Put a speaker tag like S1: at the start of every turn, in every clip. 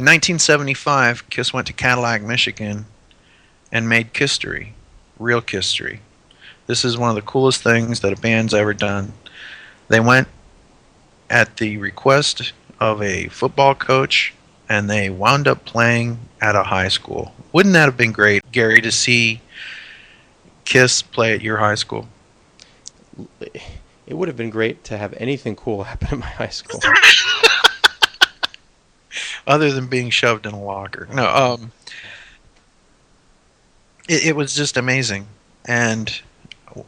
S1: In 1975, Kiss went to Cadillac, Michigan, and made Kisstory, real Kisstory. This is one of the coolest things that a band's ever done. They went at the request of a football coach, and they wound up playing at a high school. Wouldn't that have been great, Gary, to see Kiss play at your high school?
S2: It would have been great to have anything cool happen at my high school.
S1: Other than being shoved in a locker. No, um, it, it was just amazing. And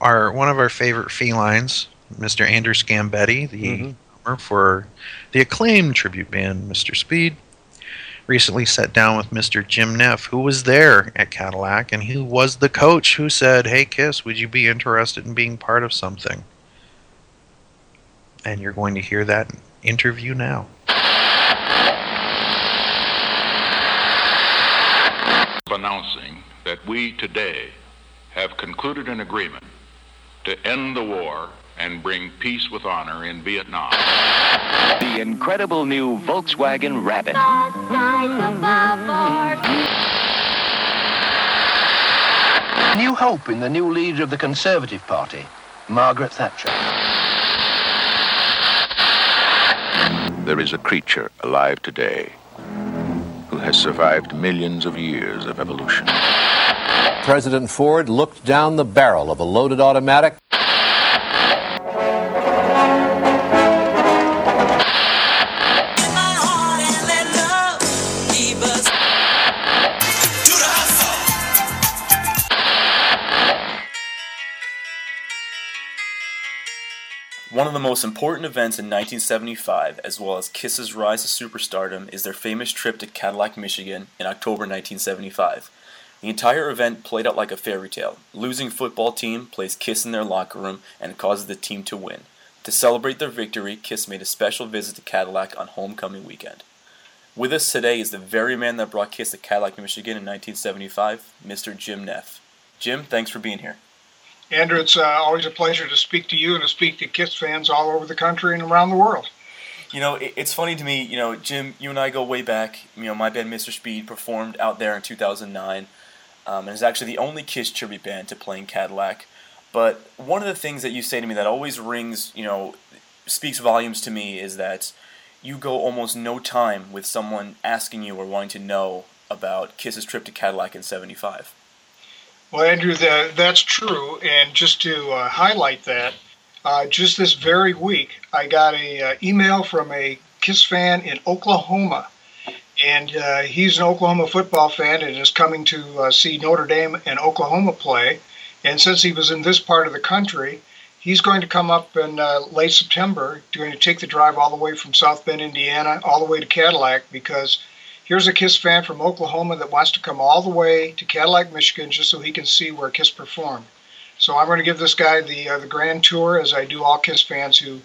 S1: our one of our favorite felines, Mr. Andrew Scambetti, the
S2: Mhm.
S1: drummer for the acclaimed tribute band Mr. Speed, recently sat down with Mr. Jim Neff, who was there at Cadillac and who was the coach who said, Hey Kiss, would you be interested in being part of something? And you're going to hear that interview now.
S3: Announcing that we today have concluded an agreement to end the war and bring peace with honor in Vietnam.
S4: The incredible new Volkswagen Rabbit.
S5: New hope in the new leader of the Conservative Party, Margaret Thatcher.
S3: There is a creature alive today who has survived millions of years of evolution.
S6: President Ford looked down the barrel of a loaded automatic.
S7: One of the most important events in 1975, as well as Kiss's rise to superstardom, is their famous trip to Cadillac, Michigan in October 1975. The entire event played out like a fairy tale. Losing football team plays Kiss in their locker room and causes the team to win. To celebrate their victory, Kiss made a special visit to Cadillac on homecoming weekend. With us today is the very man that brought Kiss to Cadillac, Michigan in 1975, Mr. Jim Neff. Jim, thanks for being here.
S8: Andrew, it's uh, always a pleasure to speak to you and to speak to Kiss fans all over the country and around the world.
S7: You know, it, it's funny to me, you know, Jim, you and I go way back. You know, my band Mr. Speed performed out there in 2009 um, and is actually the only Kiss tribute band to play in Cadillac. But one of the things that you say to me that always rings, you know, speaks volumes to me is that you go almost no time with someone asking you or wanting to know about Kiss's trip to Cadillac in 75.
S8: Well, Andrew, that, that's true. And just to uh, highlight that, uh, just this very week, I got a uh, email from a Kiss fan in Oklahoma, and uh, he's an Oklahoma football fan and is coming to uh, see Notre Dame and Oklahoma play. And since he was in this part of the country, he's going to come up in uh, late September, going to take the drive all the way from South Bend, Indiana, all the way to Cadillac because here's a Kiss fan from Oklahoma that wants to come all the way to Cadillac, Michigan, just so he can see where Kiss performed. So I'm going to give this guy the uh, the grand tour, as I do all Kiss fans who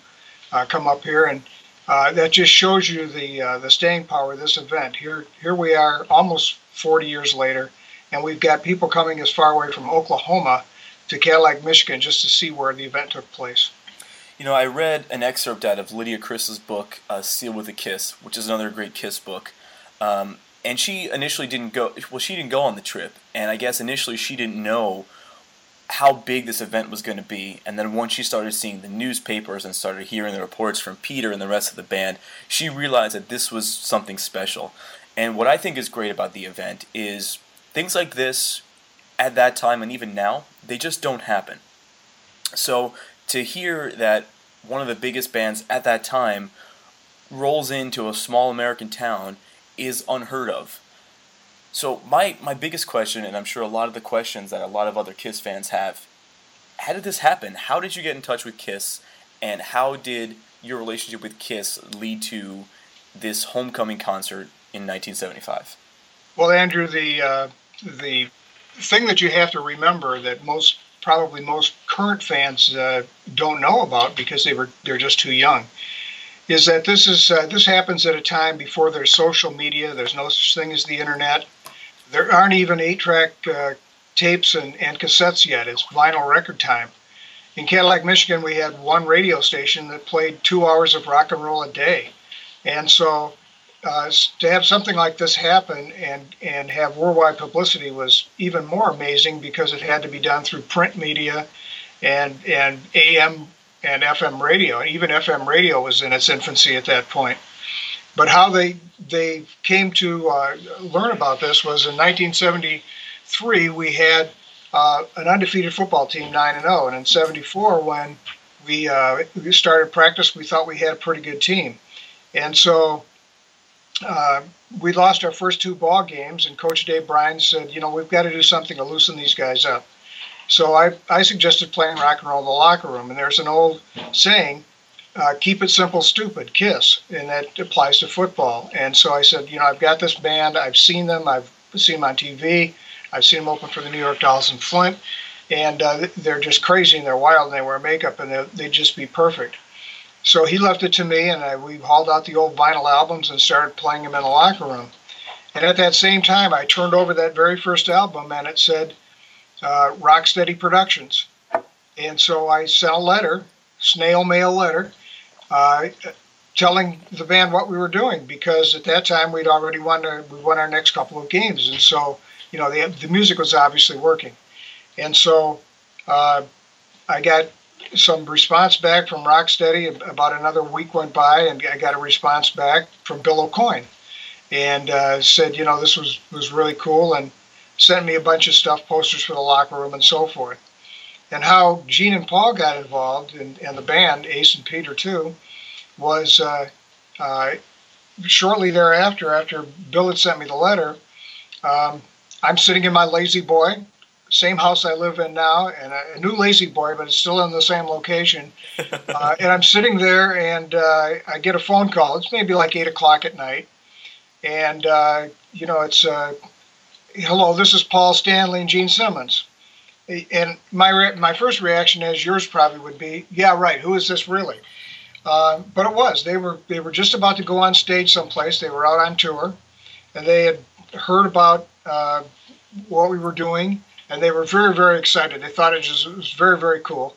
S8: uh, come up here, and uh, that just shows you the uh, the staying power of this event. Here here we are, almost 40 years later, and we've got people coming as far away from Oklahoma to Cadillac, Michigan, just to see where the event took place.
S7: You know, I read an excerpt out of Lydia Criss's book, uh, Sealed with a Kiss, which is another great Kiss book. Um, and she initially didn't go. Well, she didn't go on the trip, and I guess initially she didn't know how big this event was going to be. And then once she started seeing the newspapers and started hearing the reports from Peter and the rest of the band, she realized that this was something special. And what I think is great about the event is things like this at that time and even now, they just don't happen. So to hear that one of the biggest bands at that time rolls into a small American town is unheard of. So my my biggest question, and I'm sure a lot of the questions that a lot of other Kiss fans have, how did this happen? How did you get in touch with Kiss, and how did your relationship with Kiss lead to this homecoming concert in 1975?
S8: Well, Andrew, the uh, the thing that you have to remember that most probably most current fans uh, don't know about because they were they're just too young is that this is uh, this happens at a time before there's social media. There's no such thing as the internet. There aren't even eight-track uh, tapes and, and cassettes yet. It's vinyl record time. In Cadillac, Michigan, we had one radio station that played two hours of rock and roll a day, and so uh, to have something like this happen and and have worldwide publicity was even more amazing because it had to be done through print media and and AM and FM radio. Even FM radio was in its infancy at that point. But how they they came to uh, learn about this was in 1973 we had uh, an undefeated football team, nine and zero, and in '74 when we uh, we started practice, we thought we had a pretty good team, and so uh, we lost our first two ball games, and Coach Dave Bryan said, you know, we've got to do something to loosen these guys up. So I, I suggested playing rock and roll in the locker room, and there's an old saying, uh, keep it simple, stupid, kiss, and that applies to football. And so I said, you know, I've got this band, I've seen them, I've seen them on TV, I've seen them open for the New York Dolls in Flint, and uh, they're just crazy and they're wild and they wear makeup and they'd just be perfect. So he left it to me, and I, we hauled out the old vinyl albums and started playing them in the locker room. And at that same time, I turned over that very first album, and it said uh, Rocksteady Productions. And so I sent a letter, snail mail letter, uh, telling the band what we were doing because at that time we'd already won our, we won our next couple of games, and so you know the the music was obviously working, and so uh, I got some response back from Rocksteady. About another week went by, and I got a response back from Bill Aucoin, and uh, said, you know, this was was really cool, and sent me a bunch of stuff, posters for the locker room, and so forth. And how Gene and Paul got involved, and, and the band, Ace and Peter too, was uh, uh, shortly thereafter, after Bill had sent me the letter. Um, I'm sitting in my La-Z-Boy same house I live in now, and a, new La-Z-Boy, but it's still in the same location. uh, and I'm sitting there, and uh, I get a phone call. It's maybe like eight o'clock at night, and uh, you know, it's uh, hello. This is Paul Stanley and Gene Simmons. And my re- my first reaction, as yours probably would be, yeah, right. Who is this really? Uh, but it was. They were they were just about to go on stage someplace. They were out on tour, and they had heard about uh, what we were doing and they were very, very excited. They thought it, just, it was very, very cool.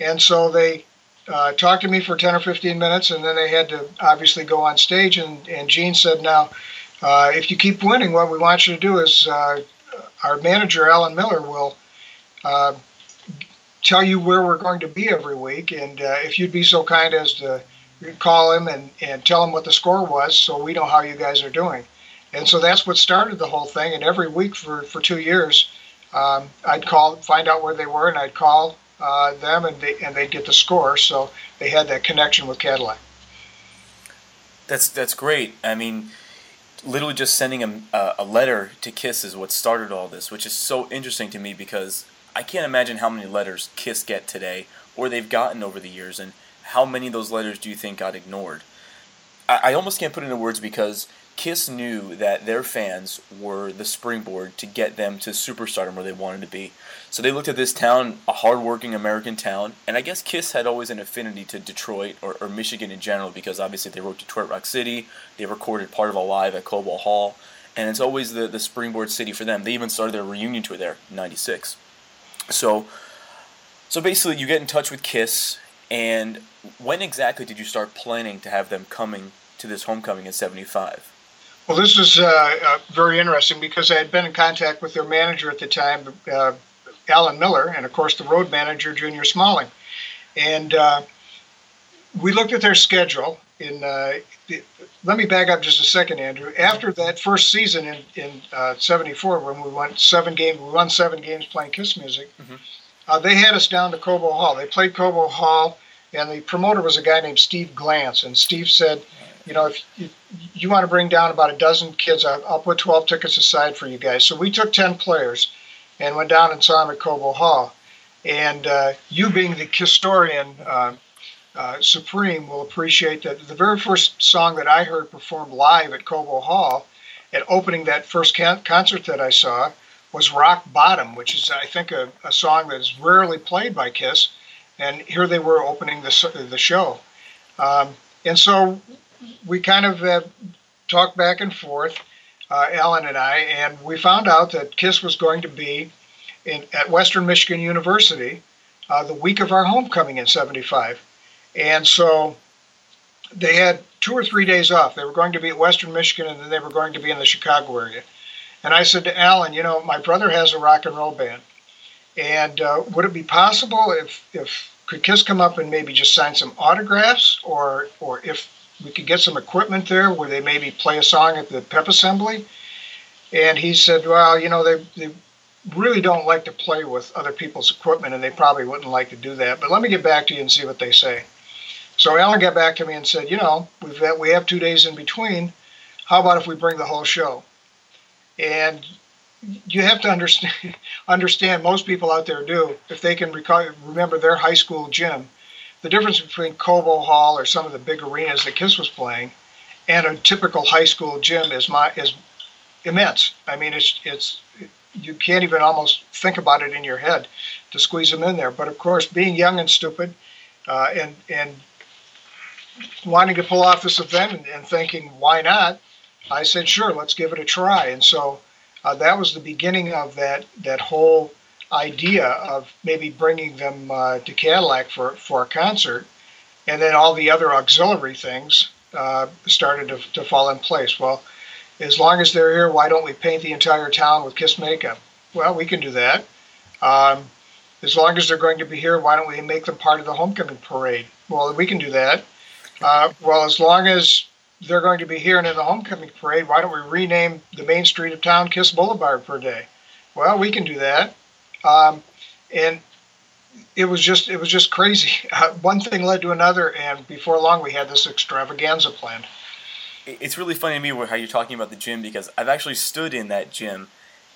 S8: And so they uh, talked to me for 10 or 15 minutes, and then they had to obviously go on stage. And, and Gene said, Now, uh, if you keep winning, what we want you to do is uh, our manager, Alan Miller, will uh, tell you where we're going to be every week. And uh, if you'd be so kind as to call him and, and tell him what the score was so we know how you guys are doing. And so that's what started the whole thing. And every week for, for two years, um, I'd call, find out where they were, and I'd call uh, them, and they and they'd get the score. So they had that connection with Cadillac.
S7: That's that's great. I mean, literally just sending a, a letter to Kiss is what started all this, which is so interesting to me because I can't imagine how many letters Kiss get today, or they've gotten over the years, and how many of those letters do you think got ignored? I, I almost can't put it into words because Kiss knew that their fans were the springboard to get them to superstardom where they wanted to be. So they looked at this town, a hardworking American town, and I guess Kiss had always an affinity to Detroit or, or Michigan in general because obviously they wrote Detroit Rock City, they recorded part of Alive at Cobo Hall, and it's always the, the springboard city for them. They even started their reunion tour there in 96. So, so basically, you get in touch with Kiss, and when exactly did you start planning to have them coming to this homecoming in 75?
S8: Well, this is uh, uh, very interesting because I had been in contact with their manager at the time, uh, Alan Miller, and of course the road manager, Junior Smalling. And uh, we looked at their schedule. In uh, let me back up just a second, Andrew. After that first season in in '74, uh, when we won seven games, we won seven games playing Kiss music. Mm-hmm. they had us down to Cobo Hall. They played Cobo Hall, and the promoter was a guy named Steve Glantz. And Steve said you know, if you, you want to bring down about a dozen kids, I'll, put 12 tickets aside for you guys. So we took 10 players and went down and saw them at Cobo Hall. And uh, you, being the historian uh, uh, supreme, will appreciate that the very first song that I heard performed live at Cobo Hall at opening that first con- concert that I saw was Rock Bottom, which is, I think, a, a song that is rarely played by Kiss. And here they were opening the, the show. Um, and so we kind of uh, talked back and forth, uh, Alan and I, and we found out that KISS was going to be in, at Western Michigan University uh, the week of our homecoming in '75, and so they had two or three days off. They were going to be at Western Michigan, and then they were going to be in the Chicago area. And I said to Alan, you know, my brother has a rock and roll band, and uh, would it be possible if if could Kiss come up and maybe just sign some autographs, or or if we could get some equipment there where they maybe play a song at the pep assembly? And he said, well, you know, they they really don't like to play with other people's equipment, and they probably wouldn't like to do that. But let me get back to you and see what they say. So Alan got back to me and said, you know, we've got, we have two days in between. How about if we bring the whole show? And you have to understand, understand most people out there do, if they can recall, remember their high school gym, the difference between Cobo Hall or some of the big arenas that Kiss was playing and a typical high school gym is my is immense. I mean, it's it's you can't even almost think about it in your head to squeeze them in there. But of course, being young and stupid, uh, and and wanting to pull off this event and, and, thinking why not, I said sure, let's give it a try. And so uh, that was the beginning of that that whole idea of maybe bringing them uh, to Cadillac for for a concert, and then all the other auxiliary things uh, started to, to fall in place. Well, as long as they're here, why don't we paint the entire town with Kiss makeup? Well, we can do that. Um, as long as they're going to be here, why don't we make them part of the homecoming parade? Well, we can do that. Uh, well, as long as they're going to be here and in the homecoming parade, why don't we rename the main street of town Kiss Boulevard per day? Well, we can do that. Um, and it was just it was just crazy. Uh, one thing led to another, and before long, we had this extravaganza planned.
S7: It's really funny to me how you're talking about the gym because I've actually stood in that gym,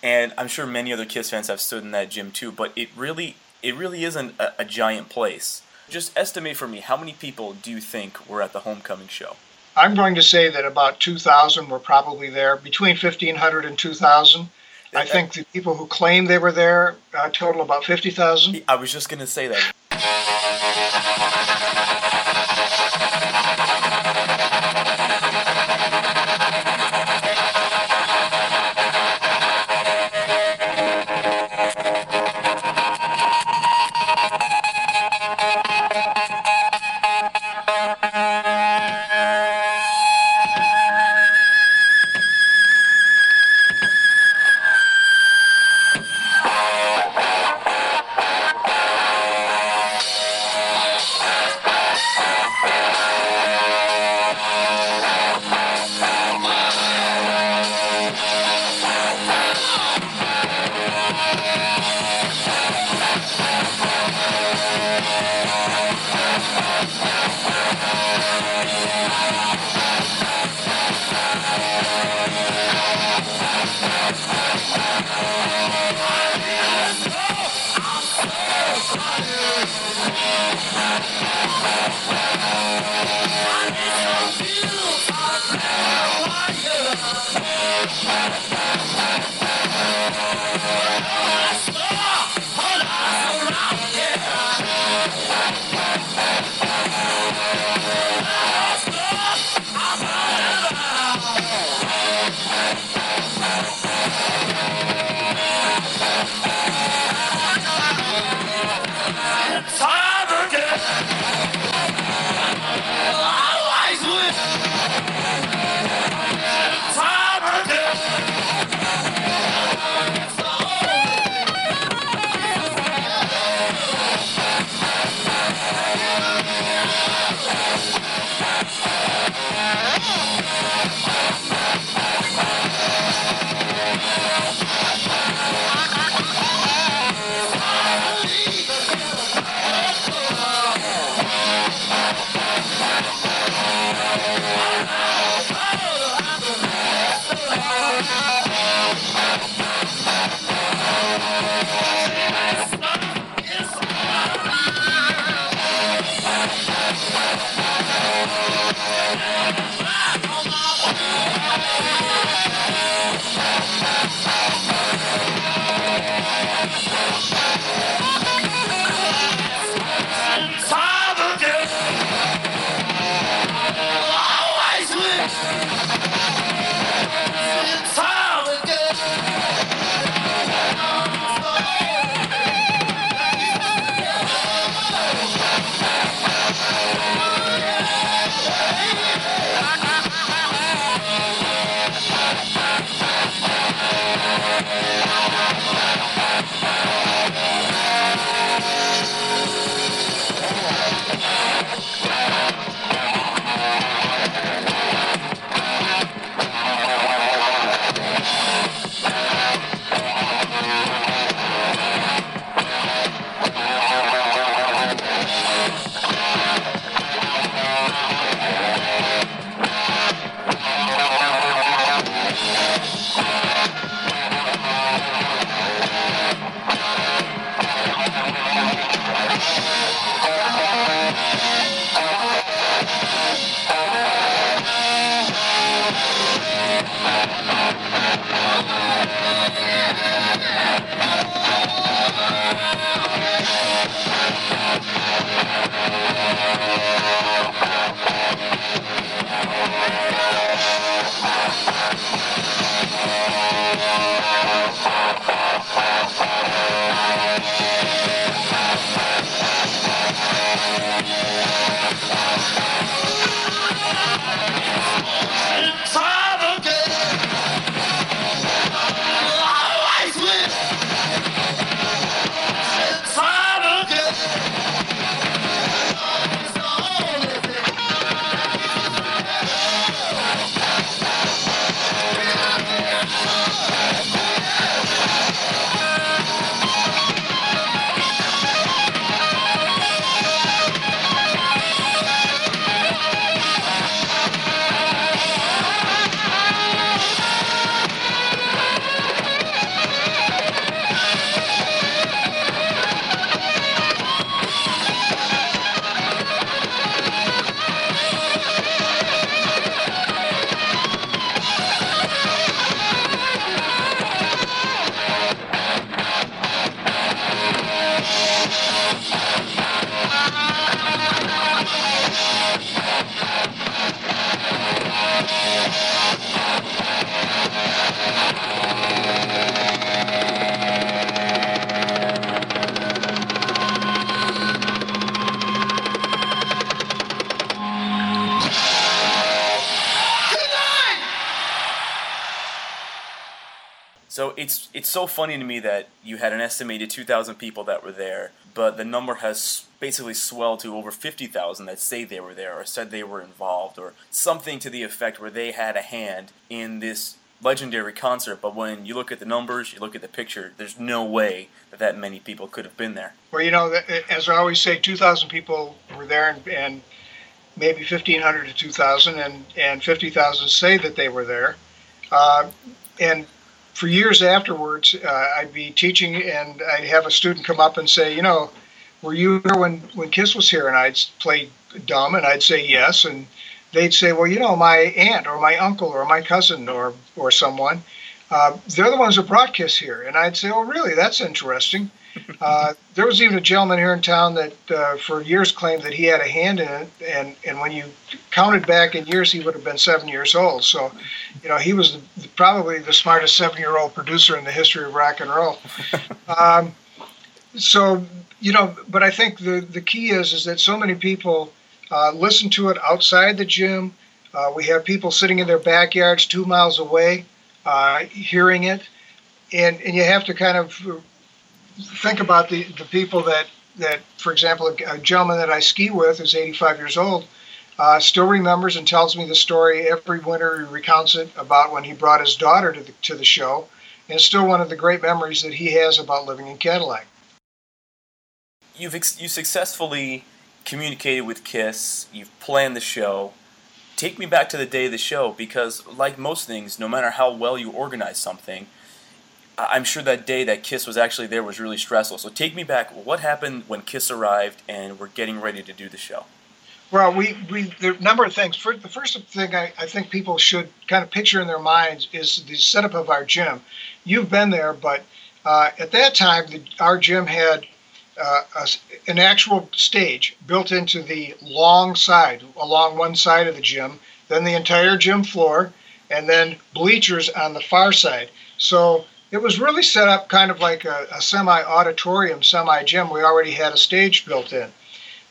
S7: and I'm sure many other Kiss fans have stood in that gym too. But it really it really isn't a, a giant place. Just estimate for me how many people do you think were at the homecoming show?
S8: I'm going to say that about 2,000 were probably there, between 1,500 and 2,000. I think the people who claim they were there uh, total about 50,000.
S7: I was just going to say that. It's so funny to me that you had an estimated 2,000 people that were there, but the number has basically swelled to over 50,000 that say they were there or said they were involved or something to the effect where they had a hand in this legendary concert. But when you look at the numbers, you look at the picture, there's no way that that many people could have been there.
S8: Well, you know, as I always say, 2,000 people were there, and, and maybe 1,500 to 2,000, and, and 50,000 say that they were there. Uh, and for years afterwards, uh, I'd be teaching, and I'd have a student come up and say, you know, were you here when, when Kiss was here? And I'd play dumb, and I'd say yes, and they'd say, well, you know, my aunt or my uncle or my cousin or or someone, uh, they're the ones who brought Kiss here. And I'd say, oh, really? That's interesting. Uh, there was even a gentleman here in town that uh, for years claimed that he had a hand in it, and, and when you counted back in years, he would have been seven years old. So, you know, he was the, probably the smartest seven-year-old producer in the history of rock and roll. Um, so, you know, but I think the, the key is is that so many people uh, listen to it outside the gym. Uh, we have people sitting in their backyards two miles away uh, hearing it. And, and you have to kind of think about the, the people that, that, for example, a, gentleman that I ski with is 85 years old uh, still remembers and tells me the story every winter. He recounts it about when he brought his daughter to the, to the show. And it's still one of the great memories that he has about living in Cadillac.
S7: You've ex- you successfully communicated with Kiss. You've planned the show. Take me back to the day of the show because, like most things, no matter how well you organize something, I'm sure that day that Kiss was actually there was really stressful. So take me back. What happened when Kiss arrived and we're getting ready to do the show?
S8: Well, we, we there are a number of things. For, the first thing I, I think people should kind of picture in their minds is the setup of our gym. You've been there, but uh, at that time, the, our gym had uh, a, an actual stage built into the long side, along one side of the gym, then the entire gym floor, and then bleachers on the far side. So it was really set up kind of like a, a semi auditorium, semi gym. We already had a stage built in.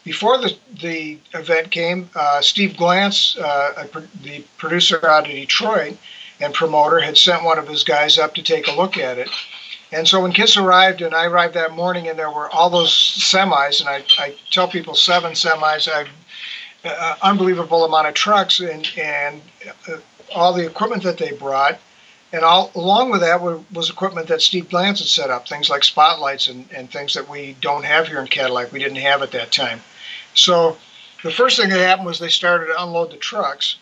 S8: Before the, the event came, uh, Steve Glantz, uh, the producer out of Detroit and promoter, had sent one of his guys up to take a look at it. And so when Kiss arrived, and I arrived that morning, and there were all those semis, and I, I tell people seven semis, I, uh, unbelievable amount of trucks, and, and uh, all the equipment that they brought and all along with that was equipment that Steve Glantz had set up, things like spotlights and, and things that we don't have here in Cadillac. We didn't have at that time. So the first thing that happened was they started to unload the trucks,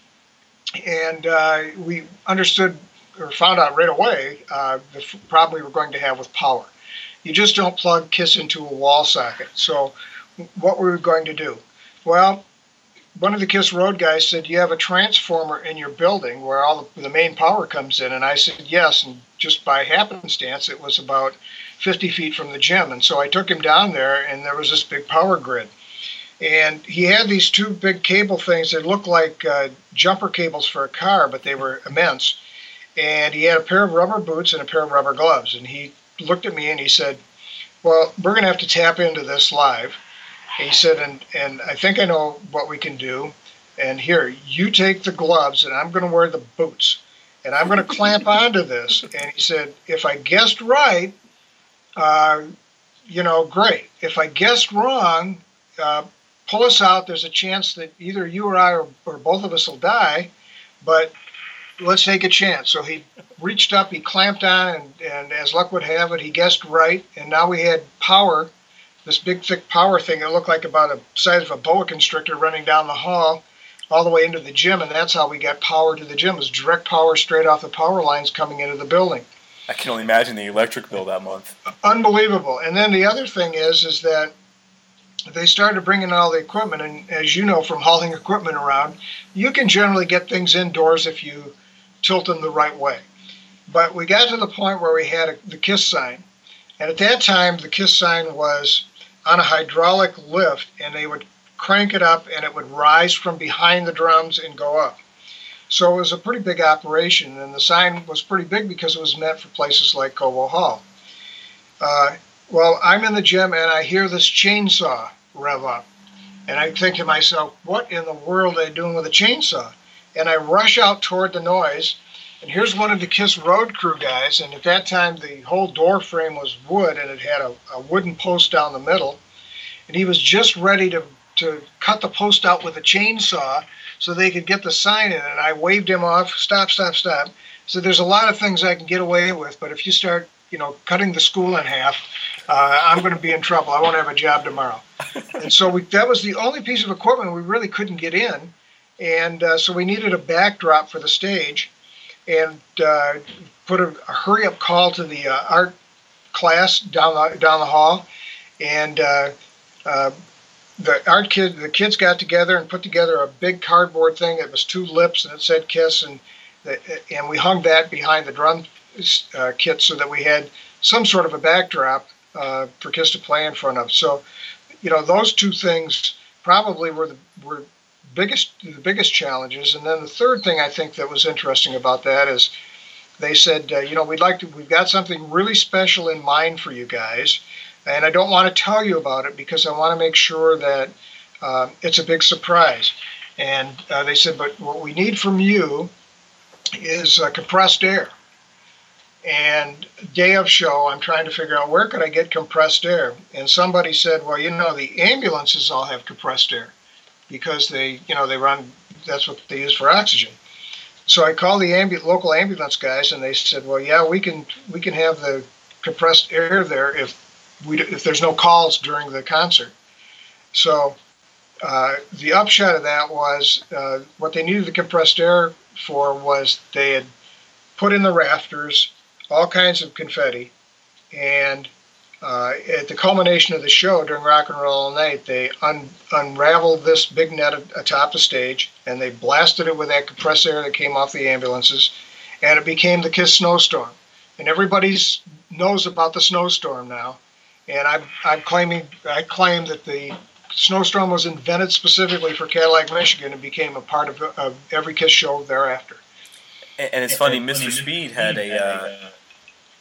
S8: and uh, we understood or found out right away uh, the problem we were going to have with power. You just don't plug KISS into a wall socket. So what were we going to do? Well, one of the Kiss Road guys said, "You have a transformer in your building where all the, the, main power comes in." And I said, "Yes." And just by happenstance, it was about 50 feet from the gym. And so I took him down there, and there was this big power grid. And he had these two big cable things that looked like uh, jumper cables for a car, but they were immense. And he had a pair of rubber boots and a pair of rubber gloves. And he looked at me and he said, "Well, we're going to have to tap into this live." He said, and and I think I know what we can do. And here, you take the gloves, and I'm going to wear the boots, and I'm going to clamp onto this. And he said, if I guessed right, uh, you know, great. If I guessed wrong, uh, pull us out. There's a chance that either you or I or, or both of us will die, but let's take a chance. So he reached up, he clamped on, and, and as luck would have it, he guessed right. And now we had power, this big, thick power thing that looked like about the size of a boa constrictor running down the hall all the way into the gym. And that's how we got power to the gym, it was direct power straight off the power lines coming into the building.
S7: I can only imagine the electric bill that month.
S8: Unbelievable. And then the other thing is, is that they started bringing all the equipment, and as you know from hauling equipment around, you can generally get things indoors if you tilt them the right way. But we got to the point where we had a, the KISS sign, and at that time the KISS sign was on a hydraulic lift, and they would crank it up, and it would rise from behind the drums and go up. So it was a pretty big operation, and the sign was pretty big because it was meant for places like Cobo Hall. Uh, well, I'm in the gym and I hear this chainsaw rev up. And I think to myself, what in the world are they doing with a chainsaw? And I rush out toward the noise. And here's one of the KISS road crew guys. And at that time, the whole door frame was wood and it had a, a wooden post down the middle. And he was just ready to, to cut the post out with a chainsaw so they could get the sign in. And I waved him off, stop, stop, stop. So there's a lot of things I can get away with. But if you start, you know, cutting the school in half, uh, I'm going to be in trouble. I won't have a job tomorrow. and so we, that was the only piece of equipment we really couldn't get in. And uh, so we needed a backdrop for the stage and uh, put a, a, hurry up call to the uh, art class down the, down the hall. And uh, uh, the art kid, the kids got together and put together a big cardboard thing that was two lips and it said kiss. And, and we hung that behind the drum kit so that we had some sort of a backdrop uh, for Kiss to play in front of. So, you know, those two things probably were the were biggest the biggest challenges. And then the third thing I think that was interesting about that is they said, uh, you know, we'd like to we've got something really special in mind for you guys, and I don't want to tell you about it because I want to make sure that uh, it's a big surprise. And uh, they said, but what we need from you is uh, compressed air. And day of show, I'm trying to figure out where could I get compressed air. And somebody said, well, you know, the ambulances all have compressed air because they, you know, they run. That's what they use for oxygen. So I called the ambu- local ambulance guys, and they said, well, yeah, we can we can have the compressed air there if we if there's no calls during the concert. So uh, the upshot of that was uh, what they needed the compressed air for was they had put in the rafters all kinds of confetti. And uh, at the culmination of the show during Rock and Roll All Night, they un- unraveled this big net atop the stage and they blasted it with that compressed air that came off the ambulances, and it became the Kiss Snowstorm. And everybody knows about the snowstorm now. And I'm, I'm claiming I claim that the snowstorm was invented specifically for Cadillac, Michigan, and became a part of, of every Kiss show thereafter.
S7: And, and it's funny, Mr. Speed had a uh,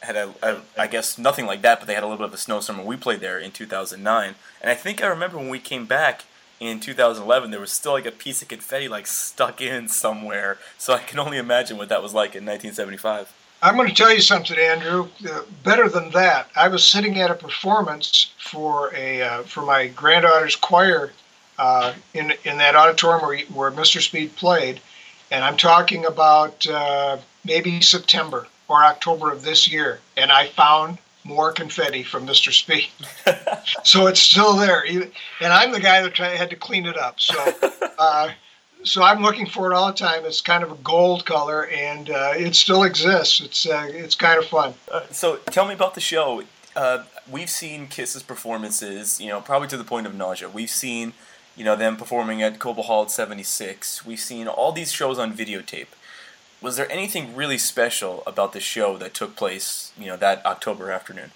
S7: had a, a I guess nothing like that, but they had a little bit of a snowstorm when we played there in 2009. And I think I remember when we came back in 2011, there was still like a piece of confetti like stuck in somewhere. So I can only imagine what that was like in 1975.
S8: I'm going to tell you something, Andrew. Uh, better than that, I was sitting at a performance for a uh, for my granddaughter's choir uh, in in that auditorium where, where Mr. Speed played, and I'm talking about uh, maybe September or October of this year, and I found more confetti from Mr. Speed. so it's still there, and I'm the guy that had to clean it up. So, uh, so I'm looking for it all the time. It's kind of a gold color, and uh, it still exists. It's uh, it's kind of fun.
S7: Uh, so tell me about the show. Uh, we've seen Kiss's performances, you know, probably to the point of nausea. We've seen, you know, them performing at Cobo Hall at '76. We've seen all these shows on videotape was there anything really special about the show that took place, you know, that October afternoon?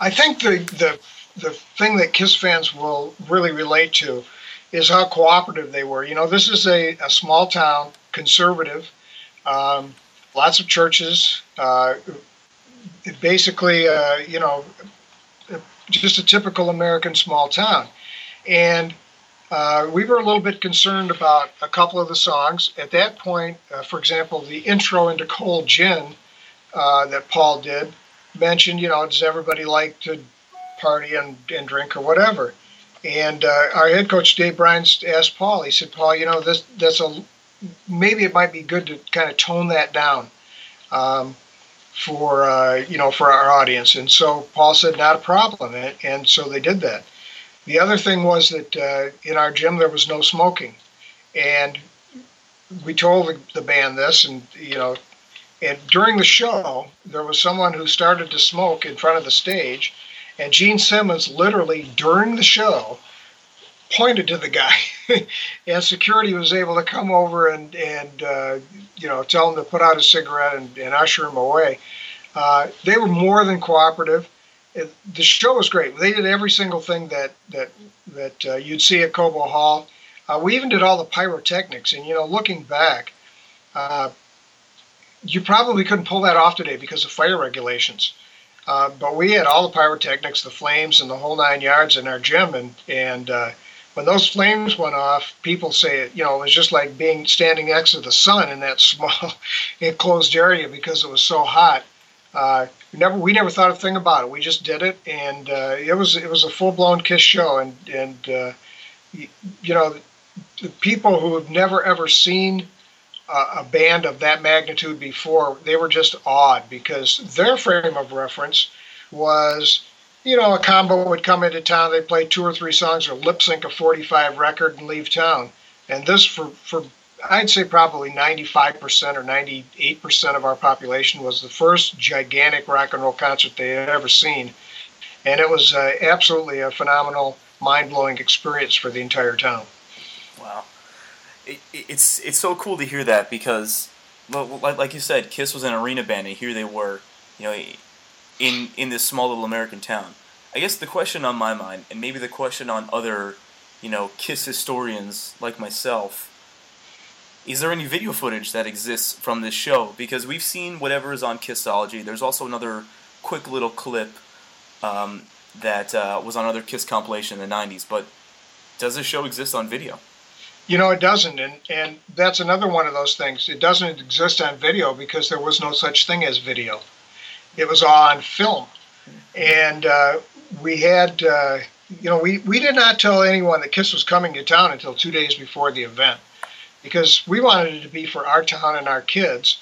S8: I think the the the thing that Kiss fans will really relate to is how cooperative they were. You know, this is a, a small town, conservative, um, lots of churches. Uh, basically, uh, you know, just a typical American small town. And uh, we were a little bit concerned about a couple of the songs. At that point, uh, for example, the intro into Cold Gin uh, that Paul did mentioned, you know, does everybody like to party and, and drink or whatever? And uh, our head coach Dave Bryans asked Paul. He said, "Paul, you know, this that's a maybe it might be good to kind of tone that down um, for uh, you know for our audience." And so Paul said, "Not a problem," and, and so they did that. The other thing was that uh, in our gym there was no smoking, and we told the, the band this, and you know, and during the show there was someone who started to smoke in front of the stage and Gene Simmons literally during the show pointed to the guy, and security was able to come over and and uh, you know tell him to put out a cigarette and, and usher him away. Uh, they were more than cooperative. It, the show was great. They did every single thing that that that uh, you'd see at Cobo Hall. Uh, we even did all the pyrotechnics, and you know, looking back, uh, you probably couldn't pull that off today because of fire regulations. Uh, but we had all the pyrotechnics, the flames, and the whole nine yards in our gym. And and uh, when those flames went off, people say it. You know, it was just like being standing next to the sun in that small enclosed area because it was so hot. Uh, never we never thought a thing about it. We just did it, and uh, it was it was a full blown Kiss show. And and uh, you, you know, the people who have never ever seen a band of that magnitude before, they were just awed because their frame of reference was, you know, a combo would come into town, they'd play two or three songs or lip sync a 45 record and leave town. And this, for, for I'd say probably 95% or 98% of our population, was the first gigantic rock and roll concert they had ever seen. And it was uh, absolutely a phenomenal, mind blowing experience for the entire town.
S7: Wow it, it's it's so cool to hear that because, like, like you said, Kiss was an arena band, and here they were, you know, in in this small little American town. I guess the question on my mind, and maybe the question on other, you know, Kiss historians like myself, is there any video footage that exists from this show? Because we've seen whatever is on Kissology. There's also another quick little clip um, that uh, was on another Kiss compilation in the '90s. But does this show exist on video?
S8: You know, it doesn't, and and that's another one of those things. It doesn't exist on video because there was no such thing as video. It was on film, and uh, we had, uh, you know, we we did not tell anyone that Kiss was coming to town until two days before the event, because we wanted it to be for our town and our kids,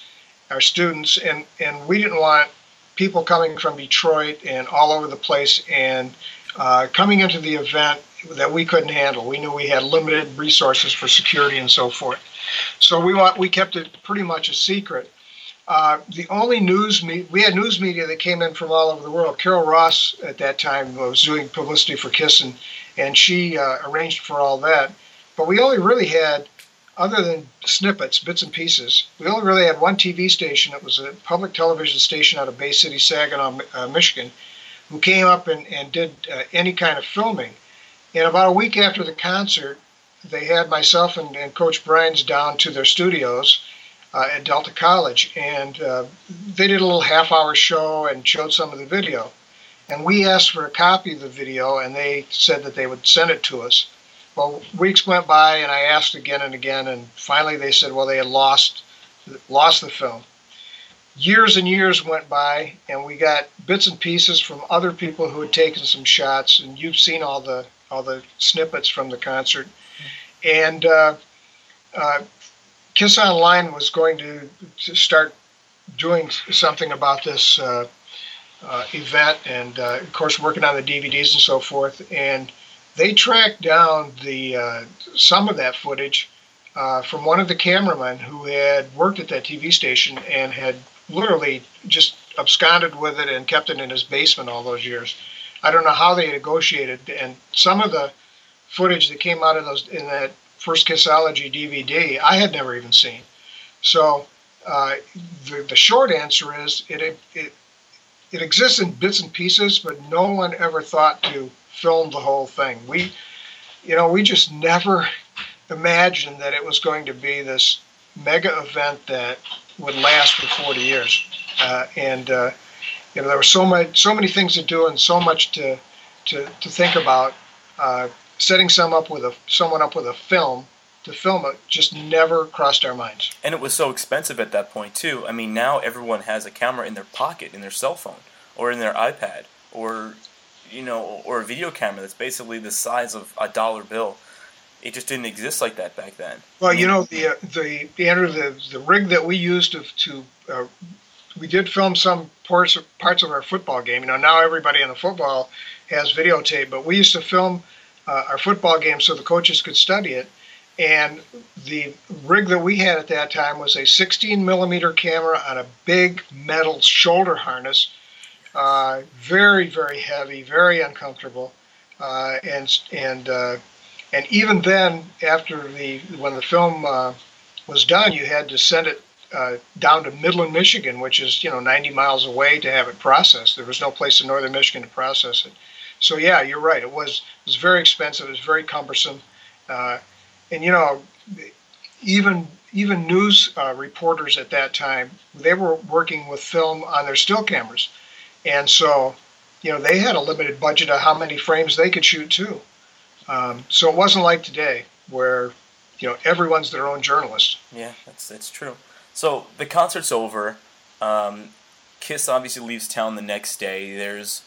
S8: our students, and and we didn't want people coming from Detroit and all over the place and uh, coming into the event that we couldn't handle. We knew we had limited resources for security and so forth. So we want we kept it pretty much a secret. Uh, the only news me- we had news media that came in from all over the world. Carol Ross at that time was doing publicity for Kiss, and, and she uh, arranged for all that. But we only really had, other than snippets, bits and pieces, we only really had one TV station. It was a public television station out of Bay City, Saginaw, uh, Michigan, who came up and, and did uh, any kind of filming. And about a week after the concert, they had myself and, and Coach Bryans down to their studios uh, at Delta College, and uh, they did a little half-hour show and showed some of the video. And we asked for a copy of the video, and they said that they would send it to us. Well, weeks went by, and I asked again and again, and finally they said, well, they had lost lost the film. Years and years went by, and we got bits and pieces from other people who had taken some shots, and you've seen all the all the snippets from the concert, and uh, uh, Kiss Online was going to, to, start doing something about this uh, uh event, and uh, of course working on the DVDs and so forth. And they tracked down the uh, some of that footage from one of the cameramen who had worked at that TV station and had literally just absconded with it and kept it in his basement all those years. I don't know how they negotiated, and some of the footage that came out of those in that first Kissology DVD, I had never even seen. So uh, the the short answer is it it it exists in bits and pieces, but no one ever thought to film the whole thing. We, you know, we just never imagined that it was going to be this mega event that would last for 40 years, uh, and. Uh, you know, there were so much, so many things to do and so much to to, to think about. Uh, setting some up with a someone up with a film to film it just never crossed our minds.
S7: And it was so expensive at that point too. I mean, now everyone has a camera in their pocket, in their cell phone, or in their iPad, or you know, or a video camera that's basically the size of a dollar bill. It just didn't exist like that back then.
S8: Well, you know, the uh, the Andrew, the the rig that we used to to uh, we did film some parts of, parts of our football game. You know, now everybody in the football has videotape, but we used to film uh, our football game so the coaches could study it. And the rig that we had at that time was a 16 millimeter camera on a big metal shoulder harness. Uh, very, very heavy, very uncomfortable. Uh, and and uh, and even then, after the when the film uh, was done, you had to send it uh, down to Midland, Michigan, which is you know 90 miles away to have it processed. There was no place in northern Michigan to process it. So yeah, you're right. It was it was very expensive. It was very cumbersome, and you know, even even news reporters at that time they were working with film on their still cameras, and so you know they had a limited budget of how many frames they could shoot too. Um, so it wasn't like today where you know everyone's their own journalist.
S7: Yeah, that's that's true. So the concert's over. Um, Kiss obviously leaves town the next day. There's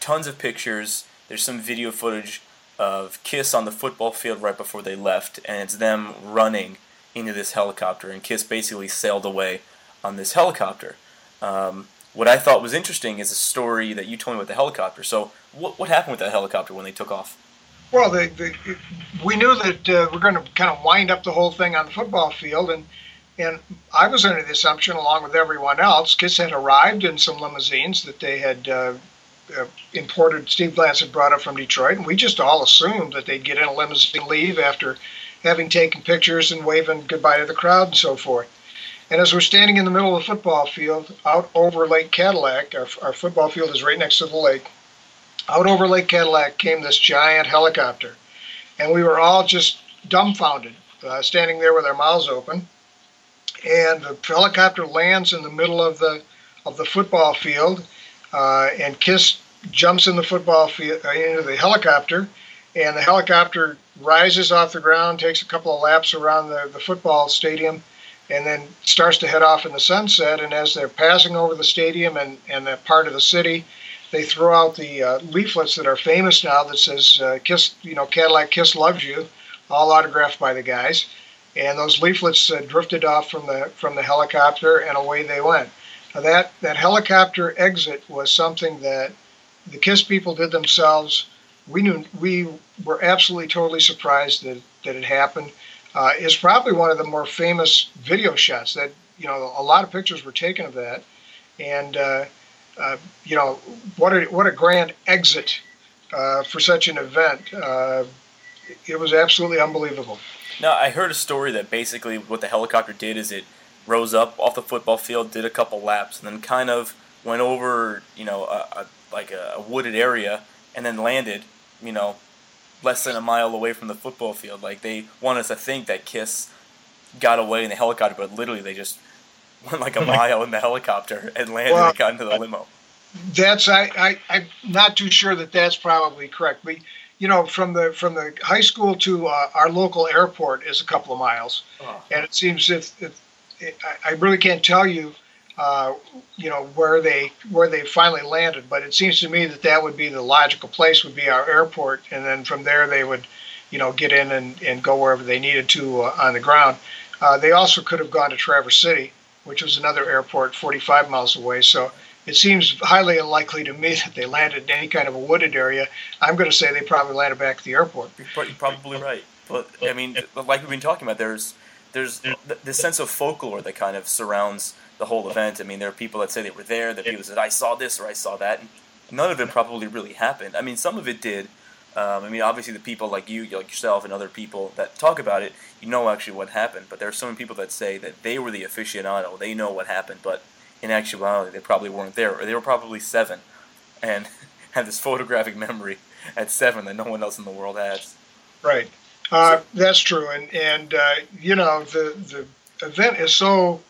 S7: tons of pictures. There's some video footage of Kiss on the football field right before they left, and it's them running into this helicopter, and Kiss basically sailed away on this helicopter. Um, what I thought was interesting is a story that you told me about the helicopter. So, what, what happened with that helicopter when they took off?
S8: Well, they, they, we knew that uh, we're going to kind of wind up the whole thing on the football field, and and I was under the assumption, along with everyone else, Kiss had arrived in some limousines that they had uh, uh, imported. Steve Glantz had brought up from Detroit, and we just all assumed that they'd get in a limousine, leave after having taken pictures and waving goodbye to the crowd and so forth. And as we're standing in the middle of the football field, out over Lake Cadillac, our, our football field is right next to the lake. Out over Lake Cadillac came this giant helicopter, and we were all just dumbfounded, uh, standing there with our mouths open and the helicopter lands in the middle of the of the football field, uh, and Kiss jumps in the football field uh, into the helicopter, and the helicopter rises off the ground, takes a couple of laps around the, the football stadium, and then starts to head off in the sunset. And as they're passing over the stadium and, and that part of the city, they throw out the uh, leaflets that are famous now that says uh, "Kiss," you know, Cadillac Kiss loves you, all autographed by the guys and those leaflets uh, drifted off from the from the helicopter, and away they went. Now that that helicopter exit was something that the Kiss people did themselves. We knew we were absolutely totally surprised that that it happened. Uh, it's probably one of the more famous video shots that you know a lot of pictures were taken of that, and uh, uh, you know what a what a grand exit uh, for such an event. Uh, it was absolutely unbelievable.
S7: Now, I heard a story that basically what the helicopter did is it rose up off the football field, did a couple laps, and then kind of went over, you know, a, a, like a, a wooded area, and then landed, you know, less than a mile away from the football field. Like they want us to think that Kiss got away in the helicopter, but literally they just went like a mile in the helicopter and landed well, and got into the limo.
S8: That's I, I I'm not too sure that that's probably correct. We you know, from the from the high school to uh, our local airport is a couple of miles, oh. and it seems if, if it, I really can't tell you, uh, you know, where they where they finally landed, but it seems to me that that would be the logical place would be our airport, and then from there they would, you know, get in and, and go wherever they needed to uh, on the ground. Uh, they also could have gone to Traverse City, which was another airport 45 miles away. So it seems highly unlikely to me that they landed in any kind of a wooded area. I'm going to say they probably landed back at the airport.
S7: You're probably right, but I mean, like we've been talking about, there's there's this sense of folklore that kind of surrounds the whole event. I mean, there are people that say they were there, there are people that said I saw this or I saw that. And none of it probably really happened. I mean, some of it did. Um, I mean, obviously, the people like you, like yourself, and other people that talk about it, you know actually what happened. But there are so many people that say that they were the aficionado, they know what happened, but in actuality, they probably weren't there, or they were probably seven, and had this photographic memory at seven that no one else in the world has.
S8: Right, uh, that's true, and and uh, you know the the event is so.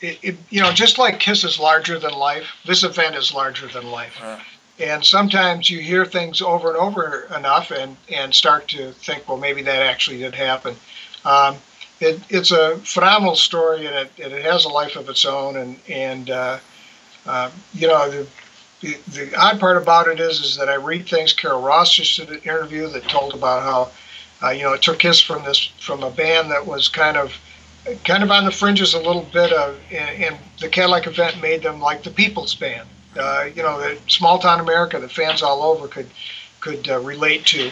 S8: It, it, you know just like Kiss is larger than life, this event is larger than life. Uh, and sometimes you hear things over and over enough and, and start to think, well, maybe that actually did happen. Um, it, it's a phenomenal story and it, it has a life of its own. And, and uh, uh, you know, the, the, the odd part about it is, is that I read things. Carol Ross just did an interview that told about how, uh, you know, it took Kiss from this, from a band that was kind of, kind of on the fringes a little bit of, and, and the Cadillac event made them like the People's Band. Uh, you know, the small town America the fans all over could could uh, relate to.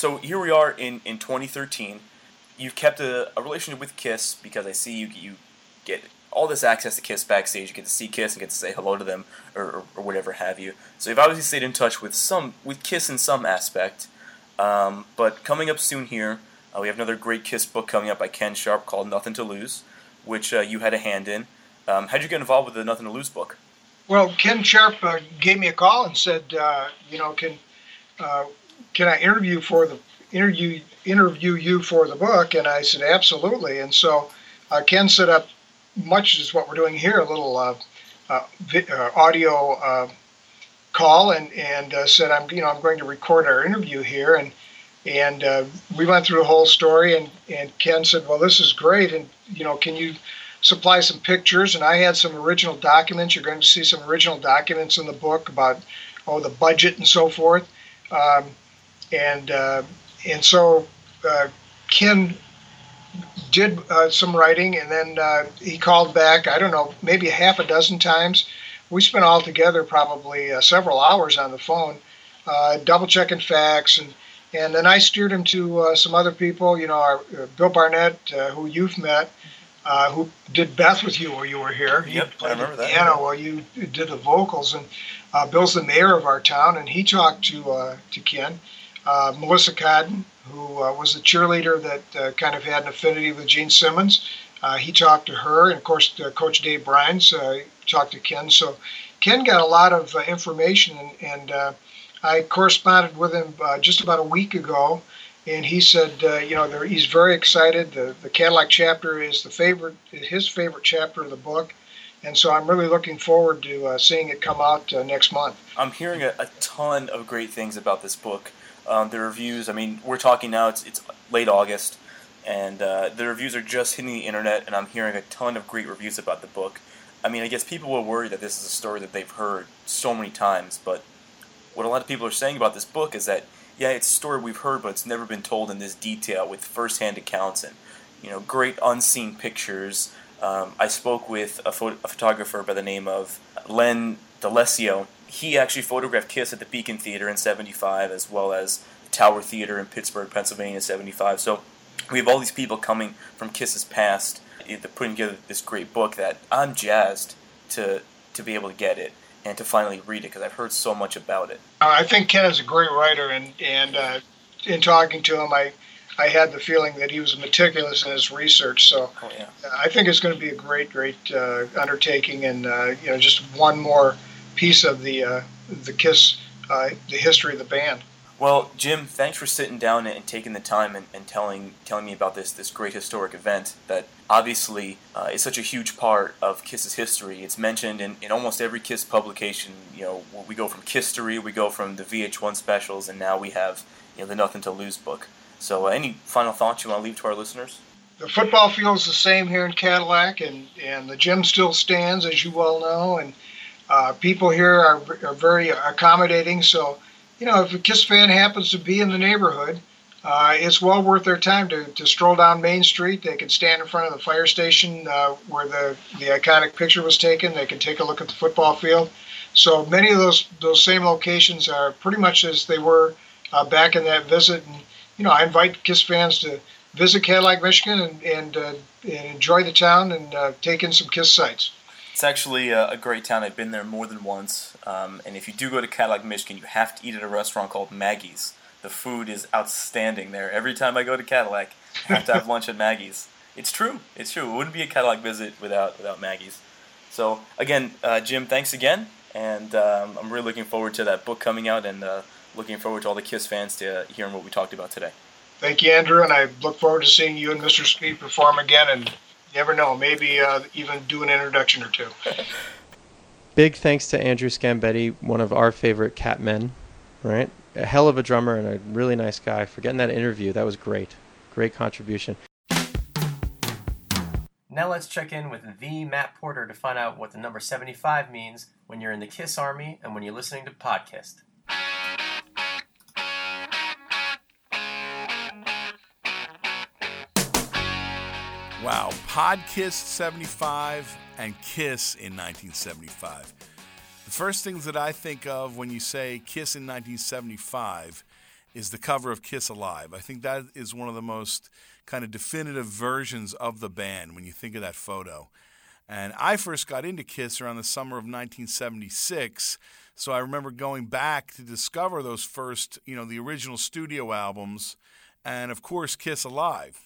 S7: So here we are in, in 2013. You've kept a, a relationship with Kiss because I see you you get all this access to Kiss backstage. You get to see Kiss and get to say hello to them or, or, or whatever have you. So you've obviously stayed in touch with some with Kiss in some aspect. Um, but coming up soon here, uh, we have another great Kiss book coming up by Ken Sharp called Nothing to Lose, which uh, you had a hand in. Um, how'd you get involved with the Nothing to Lose book?
S8: Well, Ken Sharp uh, gave me a call and said, uh, you know, can uh, can I interview for the interview interview you for the book? And I said, absolutely. And so uh, Ken set up much as what we're doing here, a little uh, uh, uh, audio uh, call, and and uh, said, I'm you know I'm going to record our interview here, and and we went through the whole story, and and Ken said, well, this is great, and you know, can you supply some pictures? And I had some original documents. You're going to see some original documents in the book about oh the budget and so forth. Um, and uh, and so uh, Ken did uh, some writing, and then uh, he called back. I don't know, maybe a half a dozen times. We spent all together probably uh, several hours on the phone, uh, double checking facts, and and then I steered him to uh, some other people. You know, our, uh, Bill Barnett, uh, who you've met. Uh, who did Beth with you while you were here? He
S7: Yep, I remember that.
S8: Piano while you did the vocals, and uh, Bill's the mayor of our town, and he talked to uh, to Ken. Uh, Melissa Cotton, who uh, was the cheerleader that uh, kind of had an affinity with Gene Simmons, uh, he talked to her, and of course, uh, Coach Dave Brines talked to Ken. So Ken got a lot of information, and, and I corresponded with him just about a week ago, and he said, you know, he's very excited. The, the Cadillac chapter is the favorite, his favorite chapter of the book, and so I'm really looking forward to uh, seeing it come out uh, next month.
S7: I'm hearing a, a ton of great things about this book. Um, the reviews, I mean, we're talking now, it's, it's late August, and uh, the reviews are just hitting the internet, and I'm hearing a ton of great reviews about the book. I mean, I guess people will worry that this is a story that they've heard so many times, but what a lot of people are saying about this book is that, yeah, it's a story we've heard, but it's never been told in this detail with firsthand accounts and, you know, great unseen pictures. Um, I spoke with a, pho- a photographer by the name of Len D'Alessio. He actually photographed Kiss at the Beacon Theater in 75 as well as Tower Theater in Pittsburgh, Pennsylvania in 75. So we have all these people coming from Kiss's past, eh, they're putting together this great book that I'm jazzed to, to be able to get it and to finally read it because I've heard so much about it.
S8: Uh, I think Ken is a great writer, and and uh, in talking to him, I I had the feeling that he was meticulous in his research. So
S7: Oh, yeah.
S8: I think it's going to be a great, great uh, undertaking, and uh, you know, just one more piece of the uh, the Kiss, uh, the history of the band.
S7: Well, Jim, thanks for sitting down and taking the time and, and telling telling me about this this great historic event that obviously uh, is such a huge part of Kiss's history. It's mentioned in, in almost every Kiss publication. You know, we go from Kisstory, we go from the VH1 specials, and now we have you know the Nothing to Lose book. So, uh, any final thoughts you want to leave to our listeners?
S8: The football field's the same here in Cadillac, and and the gym still stands, as you well know, and uh, people here are, are very accommodating. So, you know, if a Kiss fan happens to be in the neighborhood, uh, it's well worth their time to, to stroll down Main Street. They can stand in front of the fire station uh, where the, the iconic picture was taken. They can take a look at the football field. So many of those those same locations are pretty much as they were uh, back in that visit. And you know, I invite Kiss fans to visit Cadillac, Michigan, and and, uh, and enjoy the town and take in some Kiss sites.
S7: It's actually a, a great town. I've been there more than once. Um, and if you do go to Cadillac, Michigan, you have to eat at a restaurant called Maggie's. The food is outstanding there. Every time I go to Cadillac, I have to have lunch at Maggie's. It's true. It's true. It wouldn't be a Cadillac visit without without Maggie's. So again, uh, Jim, thanks again, and um, I'm really looking forward to that book coming out, and uh, looking forward to all the Kiss fans to hearing what we talked about today.
S8: Thank you, Andrew, and I look forward to seeing you and Mr. Speed perform again. And never know, maybe uh, even do an introduction or two.
S2: Big thanks to Andrew Scambetti, one of our favorite cat men, right? A hell of a drummer and a really nice guy. For getting that interview, that was great. Great contribution. Now let's check in with the Matt Porter to find out what the number 75 means when you're in the KISS Army and when you're listening to podcast.
S9: Wow, Podkiss 75 and Kiss in 1975. The first things that I think of when you say Kiss in 1975 is the cover of Kiss Alive. I think that is one of the most kind of definitive versions of the band when you think of that photo. And I first got into Kiss around the summer of 1976. So I remember going back to discover those first, you know, the original studio albums and, of course, Kiss Alive.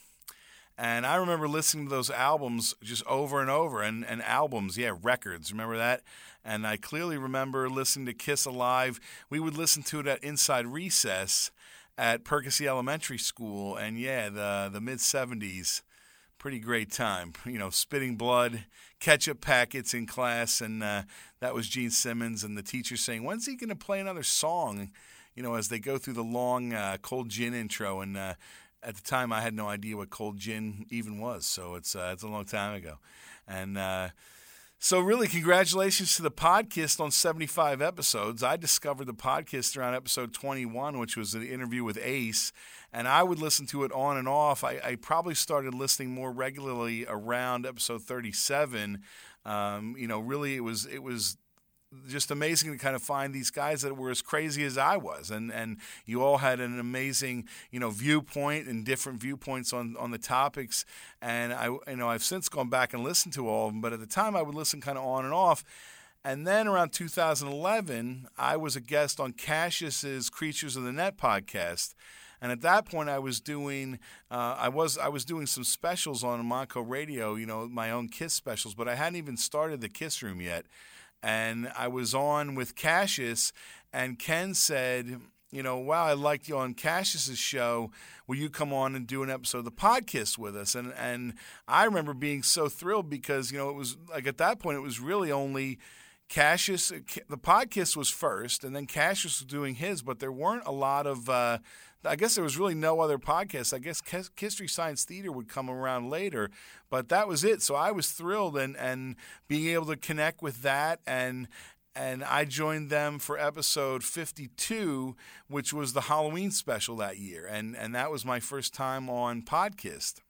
S9: And I remember listening to those albums just over and over, and, and albums, yeah, records. Remember that? And I clearly remember listening to Kiss Alive. We would listen to it at Inside Recess at Percy Elementary School, and yeah, the the mid '70s, pretty great time. You know, spitting blood, ketchup packets in class, and uh, that was Gene Simmons, and the teacher saying, "When's he going to play another song?" You know, as they go through the long uh, cold gin intro, and uh, at the time I had no idea what cold gin even was, so it's uh, it's a long time ago, and uh, so really congratulations to the podcast on 75 episodes. I discovered the podcast around episode 21, which was an interview with Ace, and I would listen to it on and off. I, I probably started listening more regularly around episode 37. Um, you know, really it was it was just amazing to kind of find these guys that were as crazy as I was, and and you all had an amazing you know viewpoint and different viewpoints on on the topics. And I you know I've since gone back and listened to all of them, but at the time I would listen kind of on and off. And then around 2011, I was a guest on Cassius's Creatures of the Net podcast. And at that point, I was doing, uh, I was, I was doing some specials on Monaco Radio, you know, my own Kiss specials, but I hadn't even started the Kiss Room yet and I was on with Cassius, and Ken said, you know, wow, I liked you on Cassius's show. Will you come on and do an episode of the podcast with us? And and I remember being so thrilled because you know it was like at that point it was really only Cassius. The podcast was first, and then Cassius was doing his, but there weren't a lot of uh, I guess there was really no other podcast. I guess History Science Theater would come around later, but that was it. So I was thrilled and and being able to connect with that and and I joined them for episode 52, which was the Halloween special that year, and and that was my first time on podcast.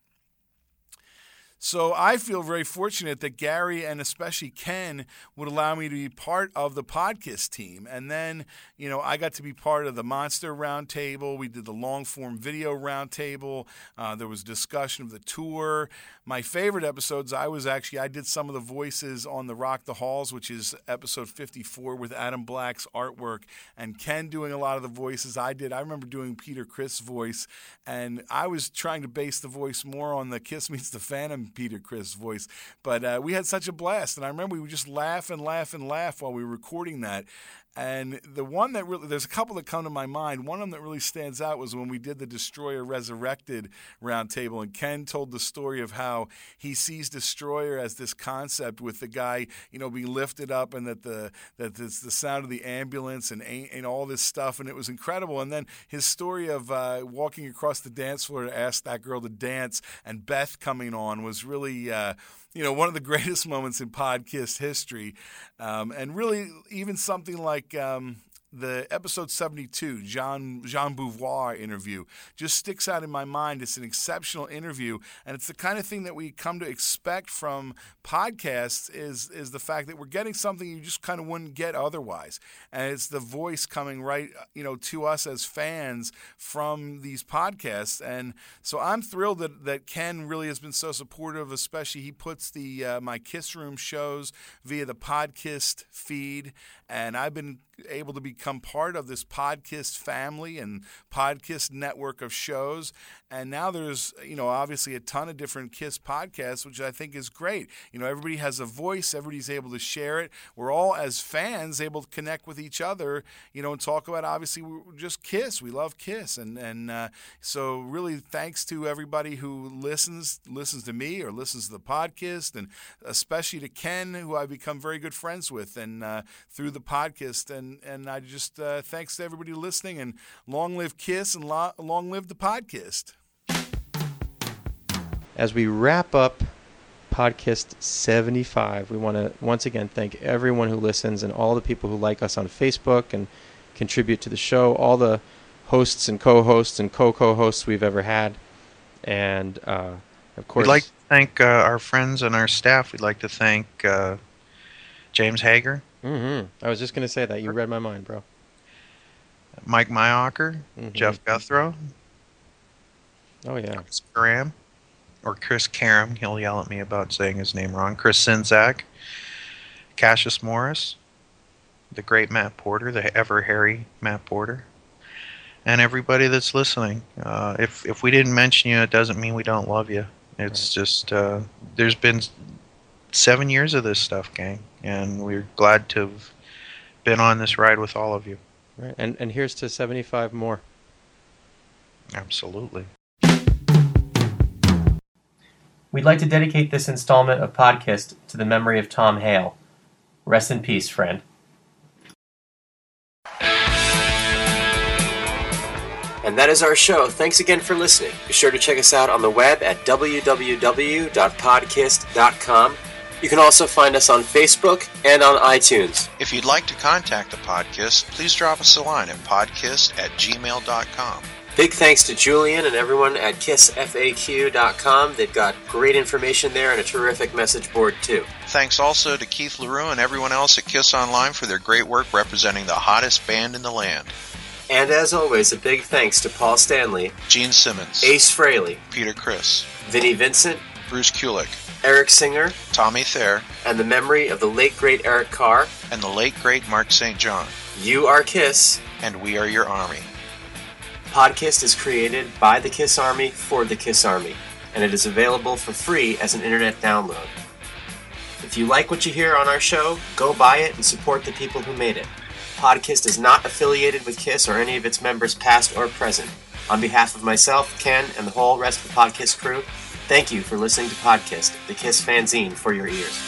S9: So I feel very fortunate that Gary and especially Ken would allow me to be part of the podcast team. And then, you know, I got to be part of the Monster Roundtable. We did the long form video roundtable. Uh, there was discussion of the tour. My favorite episodes, I was actually, I did some of the voices on the Rock the Halls, which is episode 54 with Adam Black's artwork and Ken doing a lot of the voices. I did. I remember doing Peter Criss' voice, and I was trying to base the voice more on the Kiss Meets the Phantom Peter Criss voice. But uh, we had such a blast, and I remember we would just laugh and laugh and laugh while we were recording that. And the one that really, there's a couple that come to my mind. One of them that really stands out was when we did the Destroyer Resurrected roundtable, and Ken told the story of how he sees Destroyer as this concept with the guy, you know, being lifted up, and that the that it's the sound of the ambulance and and all this stuff, and it was incredible. And then his story of uh, walking across the dance floor to ask that girl to dance, and Beth coming on was really. Uh, you know, one of the greatest moments in podcast history. Um, and really, even something like um, the episode 72 Jean Jean Beauvoir interview just sticks out in my mind. It's an exceptional interview, and it's the kind of thing that we come to expect from podcasts. Is is the fact that we're getting something you just kind of wouldn't get otherwise, and it's the voice coming right you know to us as fans from these podcasts. And so I'm thrilled that that Ken really has been so supportive. Especially he puts the uh, my Kiss Room shows via the podcast feed, and I've been able to become part of this podcast family and podcast network of shows. And now there's, you know, obviously a ton of different KISS podcasts, which I think is great. You know, everybody has a voice, everybody's able to share it. We're all, as fans, able to connect with each other, you know, and talk about obviously just KISS. We love KISS. And, and uh, so, really, thanks to everybody who listens, listens to me or listens to the podcast, and especially to Ken, who I've become very good friends with, and uh, through the podcast. And and and I just uh, thanks to everybody listening and long live Kiss and lo- long live the podcast.
S2: As we wrap up Podkiss 75. We want to once again thank everyone who listens and all the people who like us on Facebook and contribute to the show, all the hosts and co-hosts and co-co-hosts we've ever had, and uh, of course,
S1: We'd like to thank uh, our friends and our staff. We'd like to thank uh, James Hager,
S2: hmm I was just gonna say that you read my mind, bro.
S1: Mike Myocker,
S2: Mhm.
S1: Jeff Guthrow,
S2: Oh yeah.
S1: Chris Karam, or Chris Karam. He'll yell at me about saying his name wrong. Chris Sinzak, Cassius Morris, the great Matt Porter, the ever hairy Matt Porter, and everybody that's listening. Uh, if if we didn't mention you, it doesn't mean we don't love you. It's just uh, there's been seven years of this stuff, gang, and we're glad to have been on this ride with all of you.
S2: Right. And and here's to 75 more.
S1: Absolutely.
S10: We'd like to dedicate this installment of Podkiss to the memory of Tom Hale. Rest in peace, friend. And that is our show. Thanks again for listening. Be sure to check us out on the web at www.podcast.com. You can also find us on Facebook and on iTunes.
S1: If you'd like to contact the podcast, please drop us a line at podcast at gmail.com.
S10: Big thanks to Julian and everyone at kissfaq.com. They've got great information there and a terrific message board, too.
S1: Thanks also to Keith Leroux and everyone else at Kiss Online for their great work representing the hottest band in the land.
S10: And as always, a big thanks to Paul Stanley,
S1: Gene Simmons,
S10: Ace Frehley,
S1: Peter Criss,
S10: Vinnie Vincent,
S1: Bruce Kulick,
S10: Eric Singer,
S1: Tommy Thayer,
S10: and the memory of the late great Eric Carr.
S1: and the late great Mark St. John.
S10: You are Kiss.
S1: And we are your army.
S10: Podkiss is created by the Kiss Army for the Kiss Army, and it is available for free as an internet download. If you like what you hear on our show, go buy it and support the people who made it. Podkiss is not affiliated with Kiss or any of its members, past or present. On behalf of myself, Ken, and the whole rest of the Podkiss crew, Thank you for listening to Podkiss, the KISS fanzine for your ears.